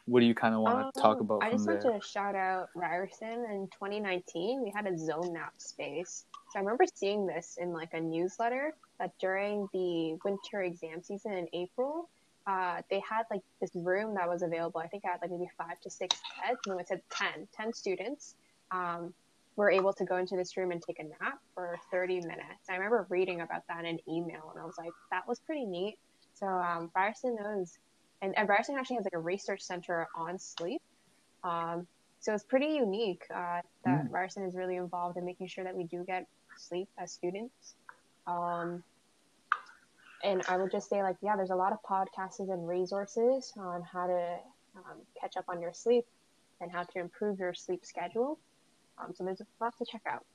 What do you kind of want to talk about? I just want to shout out Ryerson in 2019. We had a zone nap space. So I remember seeing this in like a newsletter that during the winter exam season in April, uh, they had like this room that was available. I think I had like maybe five to six beds. No, it said 10, 10 students um, were able to go into this room and take a nap for 30 minutes. I remember reading about that in an email and I was like, that was pretty neat. So um, Ryerson knows, and, and Ryerson actually has like a research center on sleep. Um, so it's pretty unique uh, that mm. Ryerson is really involved in making sure that we do get sleep as students. Um, and I would just say, like, yeah, there's a lot of podcasts and resources on how to um, catch up on your sleep and how to improve your sleep schedule. Um, so there's lots to check out.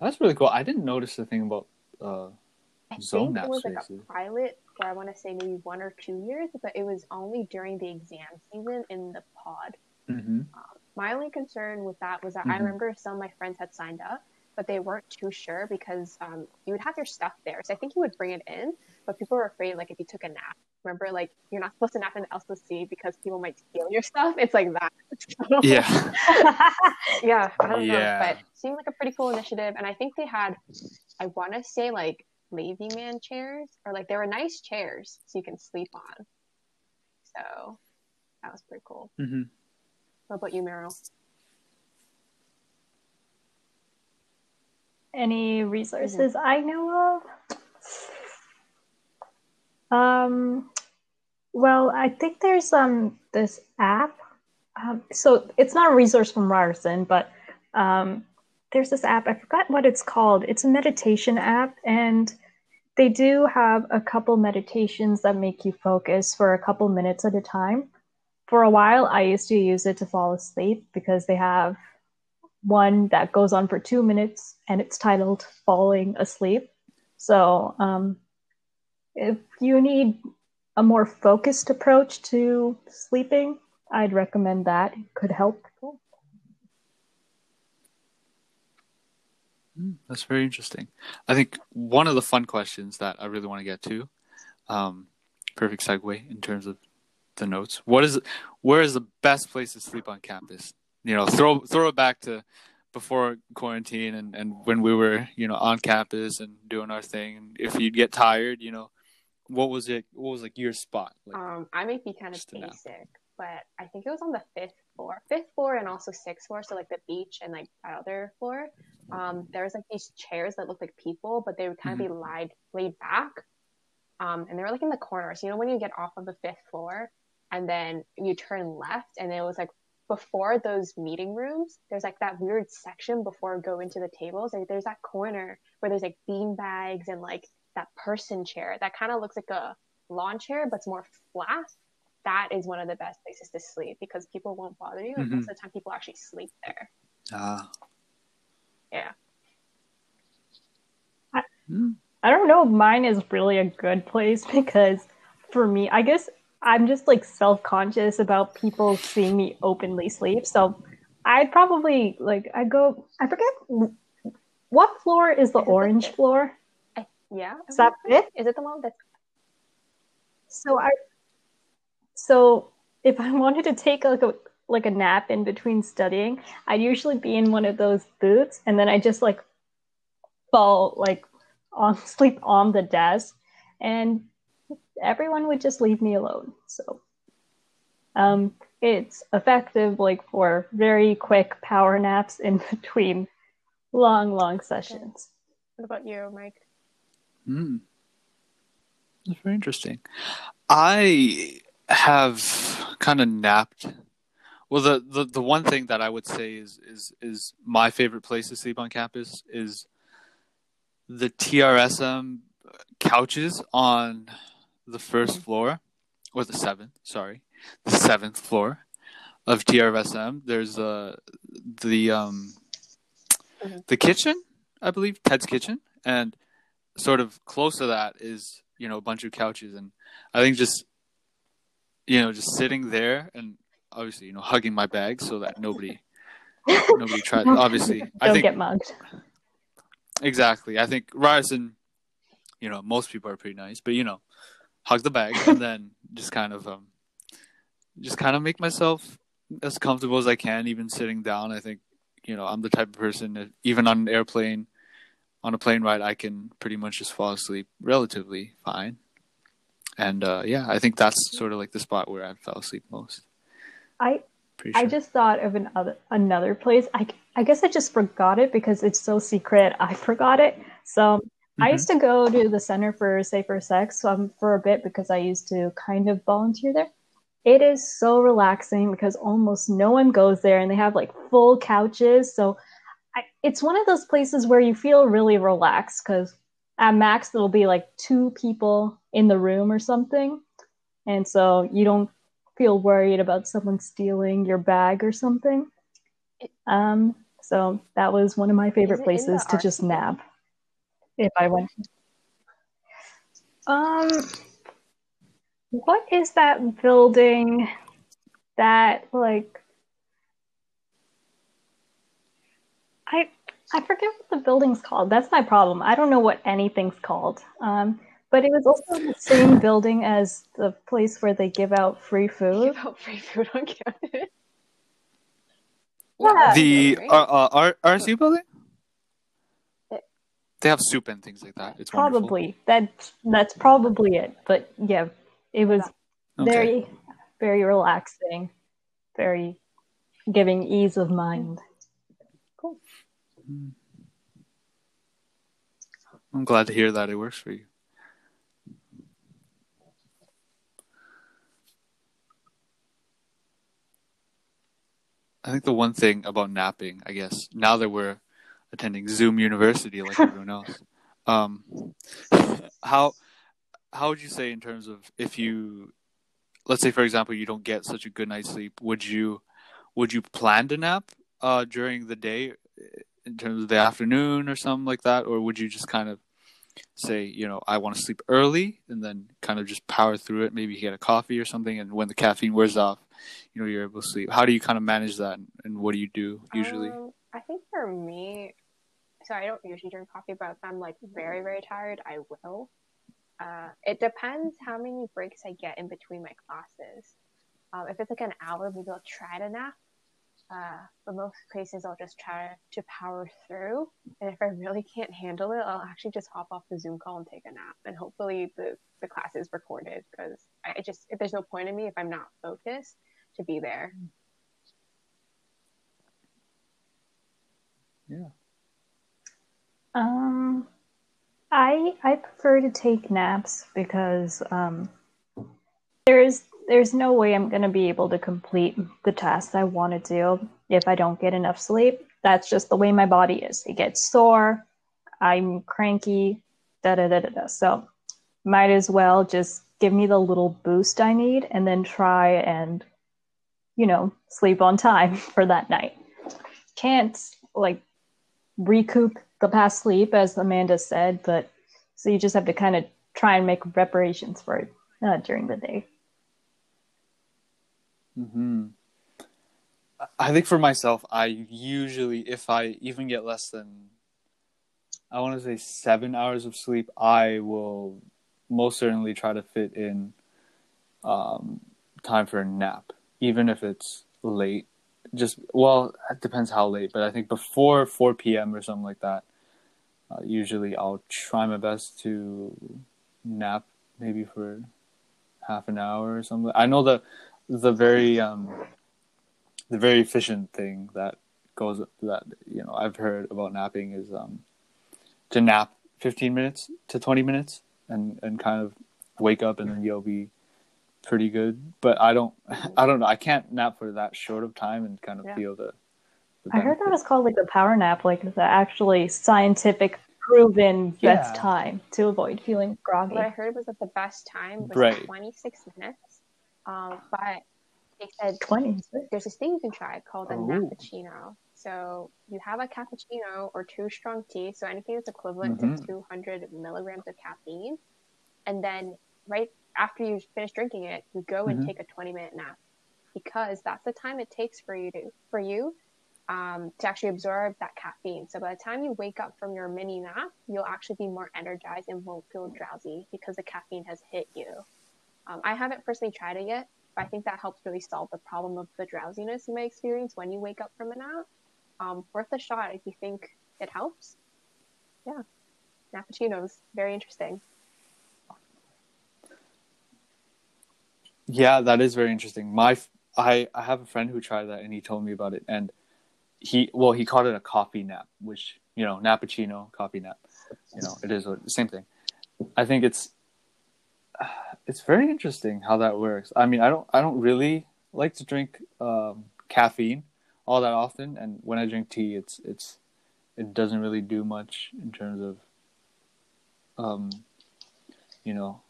That's really cool. I didn't notice the thing about uh, I zone think it was spaces. like a pilot for I want to say maybe one or two years, but it was only during the exam season in the pod. Mm-hmm. Um, my only concern with that was that mm-hmm. I remember some of my friends had signed up, but they weren't too sure because um, you would have your stuff there. So I think you would bring it in, but people were afraid like if you took a nap. Remember, like you're not supposed to nap in the LCC because people might steal your stuff. It's like that. yeah. yeah. I don't yeah. know, but seemed like a pretty cool initiative, and I think they had, I want to say like lazy man chairs or like they were nice chairs so you can sleep on. So that was pretty cool. Mm-hmm. What about you, Meryl? Any resources mm-hmm. I know of? Um, well, I think there's um this app. Um, so it's not a resource from Ryerson, but um, there's this app. I forgot what it's called. It's a meditation app, and they do have a couple meditations that make you focus for a couple minutes at a time for a while, I used to use it to fall asleep because they have one that goes on for two minutes and it's titled Falling Asleep. So, um, if you need a more focused approach to sleeping, I'd recommend that. It could help. Hmm, that's very interesting. I think one of the fun questions that I really want to get to, um, perfect segue in terms of the notes. What is where is the best place to sleep on campus? You know, throw throw it back to before quarantine and, and when we were, you know, on campus and doing our thing. And If you'd get tired, you know, what was it what was like your spot? Like, um I may be kind of basic, but I think it was on the fifth floor. Fifth floor and also sixth floor, so like the beach and like that other floor. Um there was like these chairs that looked like people, but they would kind of mm-hmm. be laid laid back. Um, and they were like in the corners. You know, when you get off of the fifth floor, and then you turn left and it was like before those meeting rooms there's like that weird section before go into the tables like there's that corner where there's like bean bags and like that person chair that kind of looks like a lawn chair but it's more flat that is one of the best places to sleep because people won't bother you mm-hmm. most of the time people actually sleep there ah yeah I, I don't know mine is really a good place because for me i guess I'm just like self conscious about people seeing me openly sleep. So I'd probably like I go I forget what floor is the is orange floor? I, yeah. Is that it? Is it the one that's so I so if I wanted to take like a like a nap in between studying, I'd usually be in one of those booths and then I just like fall like on sleep on the desk and everyone would just leave me alone. So um, it's effective like for very quick power naps in between long, long sessions. What about you, Mike? Hmm. That's very interesting. I have kind of napped. Well, the, the, the one thing that I would say is is is my favorite place to sleep on campus is the TRSM couches on the first floor, or the seventh, sorry, the seventh floor of TRSM. There's uh, the um, mm-hmm. the kitchen, I believe, Ted's kitchen, and sort of close to that is you know a bunch of couches, and I think just you know just sitting there and obviously you know hugging my bag so that nobody nobody tried. Obviously, Don't I think get mugged. exactly. I think Ryerson, you know, most people are pretty nice, but you know, hug the bag and then just kind of um, just kind of make myself as comfortable as I can, even sitting down. I think you know I'm the type of person that even on an airplane, on a plane ride, I can pretty much just fall asleep relatively fine. And uh, yeah, I think that's sort of like the spot where I fell asleep most. I sure. I just thought of another another place. I, I guess I just forgot it because it's so secret. I forgot it. So I Mhm. used to go to the Center for Safer Sex um, for a bit because I used to kind of volunteer there. It is so relaxing because almost no one goes there, and they have like full couches. So I, it's one of those places where you feel really relaxed because at max there'll be like two people in the room or something, and so you don't feel worried about someone stealing your bag or something. Um, so that was one of my favorite it in the places to just nap if I went. Um, what is that building that like I I forget what the building's called. That's my problem. I don't know what anything's called. Um, but it was also the same building as the place where they give out free food. Give out free food on campus. Yeah. the right? uh, uh, R- RSU building. They have soup and things like that. It's wonderful. Probably that's that's probably it. But yeah, it was Okay. very very relaxing, very giving ease of mind. I'm glad to hear that it works for you. I think the one thing about napping, I guess, now that we're attending Zoom University like everyone else, um, how how would you say in terms of if you, let's say for example, you don't get such a good night's sleep, would you would you plan to nap uh, during the day in terms of the afternoon or something like that, or would you just kind of say, you know, I want to sleep early and then kind of just power through it, maybe get a coffee or something, and when the caffeine wears off, you know, you're able to sleep. How do you kind of manage that, and what do you do usually? Um, I think for me, so I don't usually drink coffee, but if I'm like very, very tired, I will. Uh, it depends how many breaks I get in between my classes. Um, if it's like an hour, maybe I'll try to nap. Uh, but most cases, I'll just try to power through. And if I really can't handle it, I'll actually just hop off the Zoom call and take a nap. And hopefully, the the class is recorded because I I just if there's no point in me if I'm not focused to be there. yeah. Um, I I prefer to take naps because um, there's there's no way I'm gonna be able to complete the tasks I want to do if I don't get enough sleep. That's just the way my body is. It gets sore. I'm cranky. Da da da da da. So might as well just give me the little boost I need and then try and you know sleep on time for that night. Can't like recoup the past sleep, as Amanda said, but so you just have to kind of try and make reparations for it uh, during the day. Hmm. I think for myself, I usually, if I even get less than, I want to say seven hours of sleep, I will most certainly try to fit in um, time for a nap, even if it's late. Just well, it depends how late, but I think before four p.m. or something like that. Uh, usually, I'll try my best to nap, maybe for half an hour or something. I know the the very um, the very efficient thing that goes that you know I've heard about napping is um, to nap 15 minutes to 20 minutes and and kind of wake up and then you'll be pretty good. But I don't I don't know I can't nap for that short of time and kind of Yeah. feel the. the I heard that benefit. was called like the power nap, like the actually scientific proven best time to avoid feeling groggy. What I heard was that the best time was Right. 26 minutes. Um, but they said 20. there's this thing you can try called a Oh. nappuccino. So you have a cappuccino or two strong tea, so anything that's equivalent to Mhm. 200 milligrams of caffeine, and then right after you finish drinking it, you go and Mhm. take a 20 minute nap because that's the time it takes for you to for you um, to actually absorb that caffeine. So by the time you wake up from your mini nap, you'll actually be more energized and won't feel drowsy because the caffeine has hit you. Um, I haven't personally tried it yet, but I think that helps really solve the problem of the drowsiness you may experience when you wake up from a nap. Um, worth a shot if you think it helps. Yeah, Nappuccinos, very interesting. Yeah, that is very interesting. My I I have a friend who tried that and he told me about it and he well he called it a coffee nap, which you know nappuccino coffee nap. You know it is the same thing. I think it's it's very interesting how that works. I mean I don't I don't really like to drink um, caffeine all that often, and when I drink tea, it's it's it doesn't really do much in terms of um you know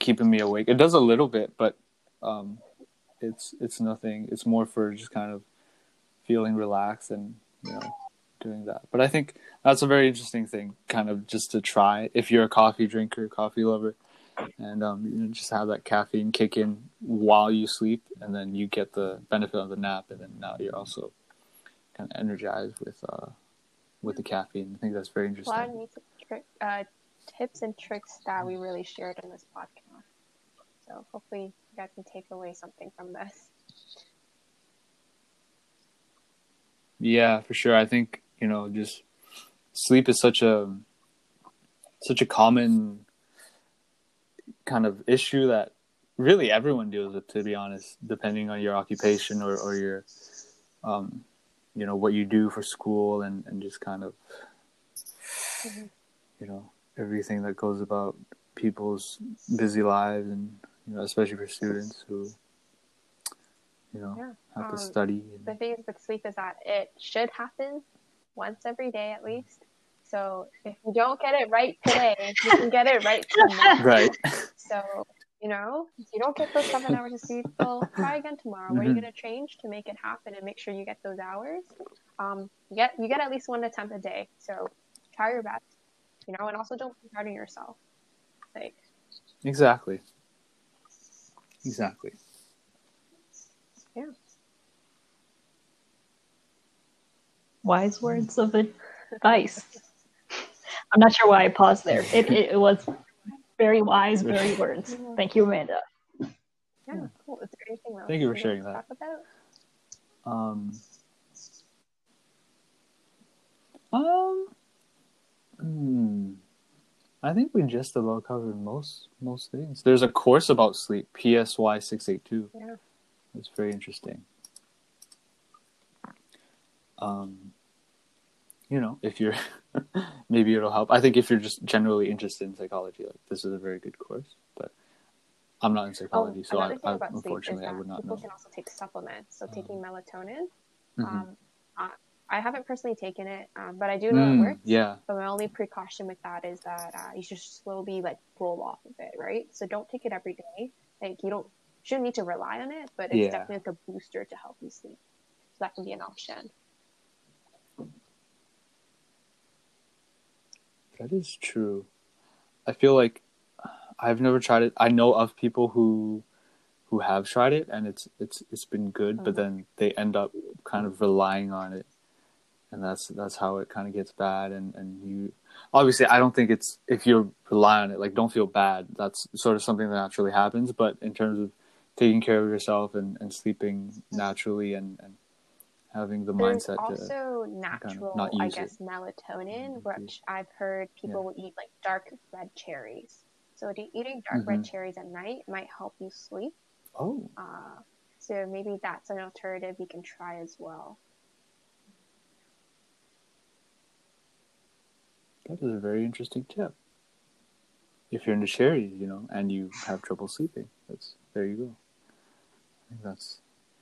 keeping me awake. It does a little bit, but um, it's it's nothing. It's more for just kind of feeling relaxed and you know doing that. But I think that's a very interesting thing, kind of just to try if you're a coffee drinker, coffee lover, and um, you know, just have that caffeine kick in while you sleep, and then you get the benefit of the nap, and then now you're also kind of energized with uh, with the caffeine. I think that's very interesting. A lot of neat uh, tips and tricks that we really shared in this podcast. So hopefully you guys can take away something from this. Yeah, for sure. I think, you know, just sleep is such a such a common kind of issue that really everyone deals with to be honest, depending on your occupation or, or your um you know, what you do for school and, and just kind of mm-hmm. you know, everything that goes about people's busy lives and you know, especially for students who you know yeah. have um, to study. And... The thing is with sleep is that it should happen once every day at least. So if you don't get it right today, you can get it right tomorrow. Right. So you know, if you don't get those seven hours of sleep, well, try again tomorrow. Mm-hmm. What are you mm-hmm. gonna change to make it happen and make sure you get those hours? Um, you get you get at least one attempt a day. So try your best, you know, and also don't be hard on yourself. Like exactly, exactly. Yeah. Wise words of advice. I'm not sure why I paused there. It, it, it was very wise, very words. Thank you, Amanda. Yeah, cool. Is there anything else Thank you for sharing that. Um, um, hmm. I think we just about covered most most things. There's a course about sleep, PSY six eight two. Yeah. It's very interesting. Um, you know, if you're maybe it'll help. I think if you're just generally interested in psychology, like this is a very good course. But I'm not in psychology, oh, so I, I unfortunately I would not people know. can also take supplements. So taking um, melatonin. Mm-hmm. Um, I, I haven't personally taken it, um, but I do know mm, it works. Yeah. But my only precaution with that is that uh, you should slowly like roll off of it, right? So don't take it every day. Like you don't shouldn't need to rely on it, but it's yeah. definitely like a booster to help you sleep. So that can be an option. That is true. I feel like I've never tried it. I know of people who who have tried it and it's it's it's been good, mm-hmm. but then they end up kind of relying on it. And that's that's how it kind of gets bad and and you obviously I don't think it's if you rely on it like don't feel bad. That's sort of something that naturally happens, but in terms of taking care of yourself and, and sleeping naturally and, and having the There's mindset also natural, kind of I guess, it. melatonin, mm-hmm. which I've heard people will eat like dark red cherries. So eating dark mm-hmm. red cherries at night might help you sleep. Oh. Uh, so maybe that's an alternative you can try as well. That is a very interesting tip. If you're into cherries, you know, and you have trouble sleeping, that's there you go think that's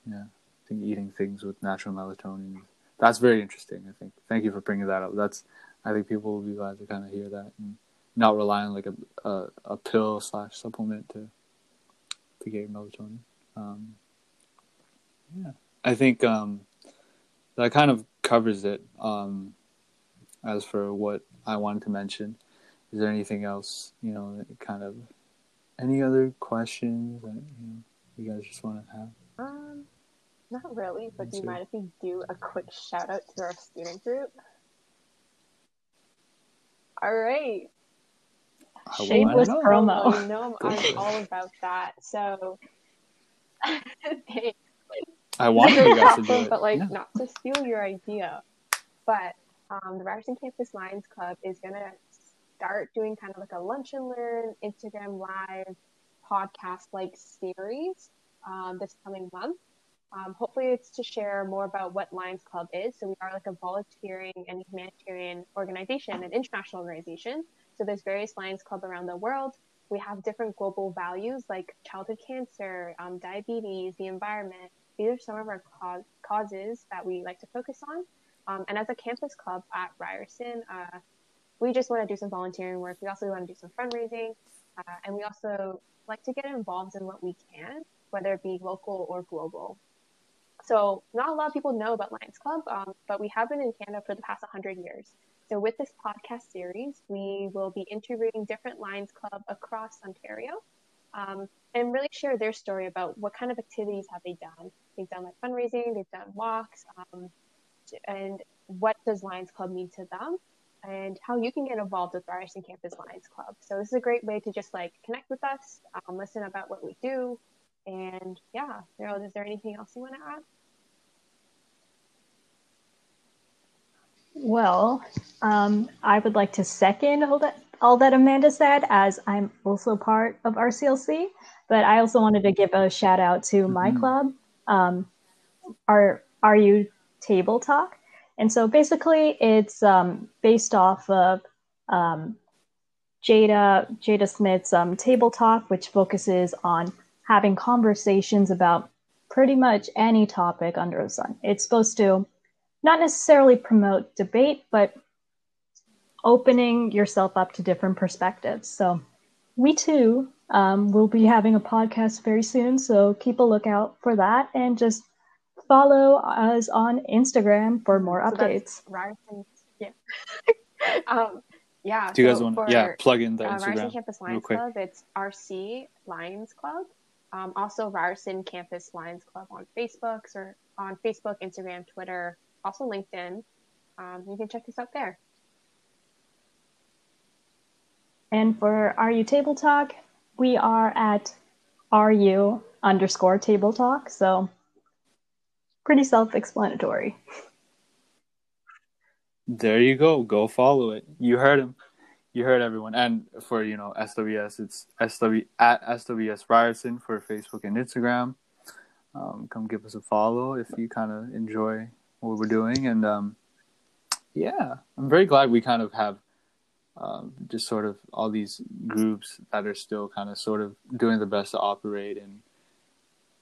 yeah. Think eating things with natural melatonin. That's very interesting. I think. Thank you for bringing that up. That's. I think people will be glad to kind of hear that and not rely on like a a, a pill slash supplement to to get melatonin. Um, yeah, I think um, that kind of covers it. Um, as for what I wanted to mention, is there anything else? You know, kind of any other questions? That, you know, you guys just want to have? Not really, but do you mind if we do a quick shout out to our student group? All right. Shameless promo. I know I'm, I'm all about that. So, I wanted you guys to do it, it, but like yeah. not to steal your idea. But um, the Ryerson Campus Lions Club is gonna start doing kind of like a lunch and learn Instagram live podcast like series um, this coming month. Um, hopefully, it's to share more about what Lions Club is. So we are like a volunteering and humanitarian organization, an international organization. So there's various Lions Club around the world. We have different global values like childhood cancer, um, diabetes, the environment. These are some of our cause, causes that we like to focus on. Um, and as a campus club at Ryerson, uh, we just want to do some volunteering work. We also want to do some fundraising, uh, and we also like to get involved in what we can, whether it be local or global. So not a lot of people know about Lions Club, um, but we have been in Canada for the past 100 years. So with this podcast series, we will be interviewing different Lions Club across Ontario um, and really share their story about what kind of activities have they done. They've done like fundraising, they've done walks, um, and what does Lions Club mean to them, and how you can get involved with Ryerson Campus Lions Club. So this is a great way to just like connect with us, um, listen about what we do, and yeah, Meryl, is there anything else you want to add? Well, um, I would like to second all that all that Amanda said, as I'm also part of RCLC. But I also wanted to give a shout out to my Mhm. club, um, our RU Table Talk, and so basically it's um, based off of um, Jada Jada Smith's um, Table Talk, which focuses on having conversations about pretty much any topic under the sun. It's supposed to not necessarily promote debate, but opening yourself up to different perspectives. So, we too um, will be having a podcast very soon. So, keep a lookout for that and just follow us on Instagram for more So updates. Ryerson, yeah. um, yeah. Do you guys want to yeah plug in the uh, Ryerson Instagram Campus real Lions quick? Club, it's RC Lions Club. Um, also, Ryerson Campus Lions Club on Facebook or on Facebook, Instagram, Twitter, also LinkedIn. Um, you can check us out there. And for RU Table Talk, we are at RU underscore Table Talk. So, pretty self explanatory. There you go. Go follow it. You heard him. You heard everyone. And for you know SWS, it's SW at SWS Ryerson for Facebook and Instagram. Um, come give us a follow if you kind of enjoy what we're doing. And um, yeah, I'm very glad we kind of have um, just sort of all these groups that are still kind of sort of doing the best to operate and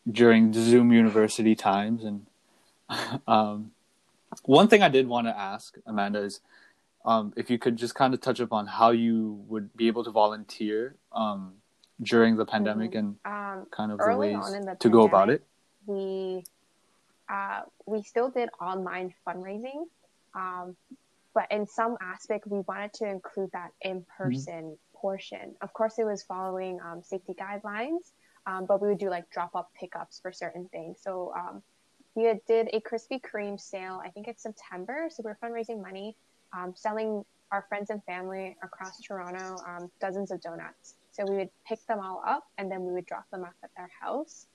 during Zoom University times. And um, one thing I did want to ask Amanda is um, if you could just kind of touch upon how you would be able to volunteer um, during the pandemic and Um, kind of the ways the to go about it. we uh, we still did online fundraising, um, but in some aspect we wanted to include that in person portion. Of course, it was following um, safety guidelines, um, but we would do like drop off pickups for certain things. So um, we had, did a Krispy Kreme sale. I think it's September, so we're fundraising money, um, selling our friends and family across Toronto um, dozens of donuts. So we would pick them all up and then we would drop them off at their house.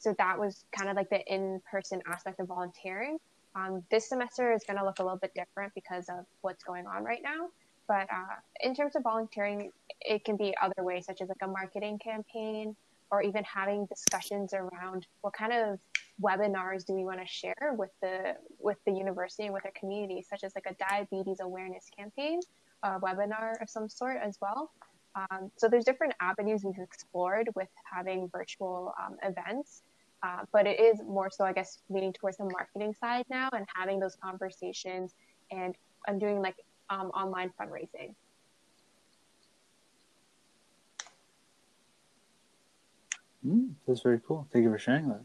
So that was kind of like the in-person aspect of volunteering. Um, this semester is going to look a little bit different because of what's going on right now. But uh, in terms of volunteering, it can be other ways, such as like a marketing campaign, or even having discussions around what kind of webinars do we want to share with the with the university and with our community, such as like a diabetes awareness campaign, a webinar of some sort as well. Um, so there's different avenues we've explored with having virtual um, events, uh, but it is more so, I guess, leaning towards the marketing side now and having those conversations and and doing like um, online fundraising. Mm, that's very cool. Thank you for sharing that.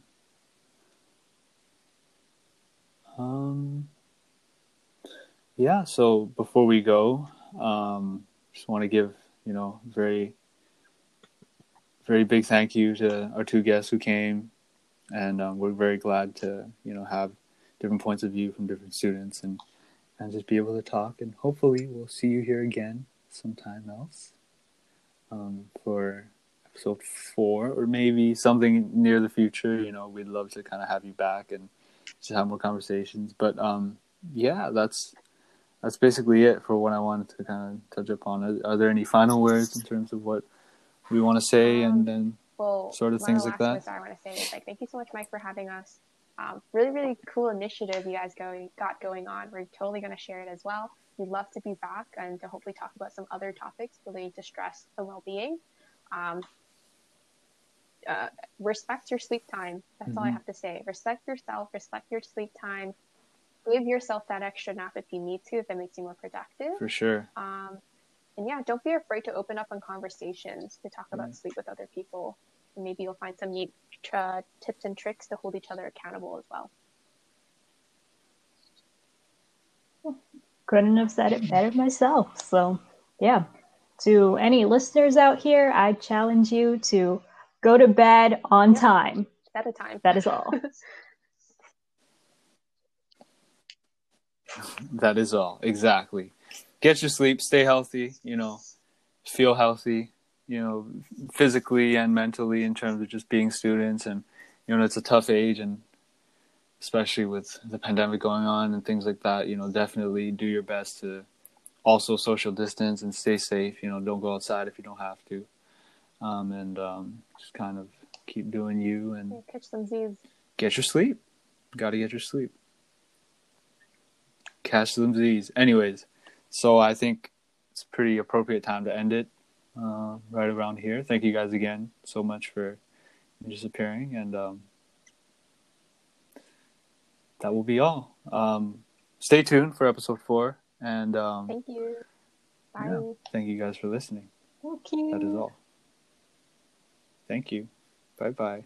Um, yeah. So before we go, um, just want to give you know very, very big thank you to our two guests who came and um, we're very glad to you know have different points of view from different students and and just be able to talk. And hopefully, we'll see you here again sometime else um, for episode four, or maybe something near the future. You know, we'd love to kind of have you back and just have more conversations. But um, yeah, that's that's basically it for what I wanted to kind of touch upon. Are, are there any final words in terms of what we want to say, and then Well, Sort of things like that. I want to say is like, thank you so much, Mike, for having us. Um, really, really cool initiative you guys going got going on. We're totally going to share it as well. We'd love to be back and to hopefully talk about some other topics related to stress and well-being. Um, uh, respect your sleep time. That's all I Mhm. have to say. Respect yourself. Respect your sleep time. Give yourself that extra nap if you need to, if it makes you more productive. for sure, Um, and yeah, don't be afraid to open up on conversations to talk about sleep with other people. And maybe you'll find some neat uh, tips and tricks to hold each other accountable as well. couldn't have said it better myself. So, yeah. To any listeners out here, I challenge you to go to bed on Yeah. time. At a time. That is all. that is all exactly. Get your sleep, stay healthy. You know, feel healthy. You know, physically and mentally in terms of just being students, and you know, it's a tough age and especially with the pandemic going on and things like that, you know, definitely do your best to also social distance and stay safe. You know, don't go outside if you don't have to, um, and um, just kind of keep doing you and catch some Z's. get your sleep. Got to get your sleep. Catch some Z's. Anyways, so I think it's a pretty appropriate time to end it uh, right around here. Thank you guys again so much for just appearing, and um, that will be all. Um, stay tuned for episode four, and um, Thank you. Bye. yeah, thank you guys for listening. Thank you. That is all. Thank you. Bye bye.